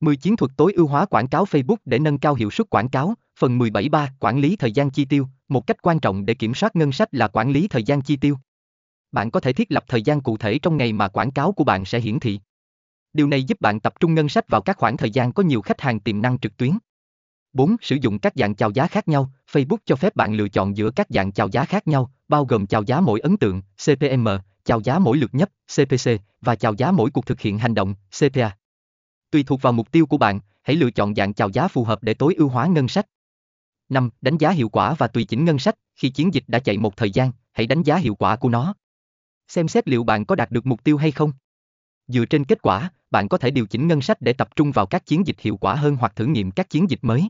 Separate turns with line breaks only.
10 chiến thuật tối ưu hóa quảng cáo Facebook để nâng cao hiệu suất quảng cáo. Phần 17.3 Quản lý thời gian chi tiêu. Một cách quan trọng để kiểm soát ngân sách là quản lý thời gian chi tiêu. Bạn có thể thiết lập thời gian cụ thể trong ngày mà quảng cáo của bạn sẽ hiển thị. Điều này giúp bạn tập trung ngân sách vào các khoảng thời gian có nhiều khách hàng tiềm năng trực tuyến. 4. Sử dụng các dạng chào giá khác nhau. Facebook cho phép bạn lựa chọn giữa các dạng chào giá khác nhau, bao gồm chào giá mỗi ấn tượng, CPM, chào giá mỗi lượt nhấp, CPC, và chào giá mỗi cuộc thực hiện hành động, CPA. Tùy thuộc vào mục tiêu của bạn, hãy lựa chọn dạng chào giá phù hợp để tối ưu hóa ngân sách. 5. Đánh giá hiệu quả và tùy chỉnh ngân sách. Khi chiến dịch đã chạy một thời gian, hãy đánh giá hiệu quả của nó. Xem xét liệu bạn có đạt được mục tiêu hay không. Dựa trên kết quả, bạn có thể điều chỉnh ngân sách để tập trung vào các chiến dịch hiệu quả hơn hoặc thử nghiệm các chiến dịch mới.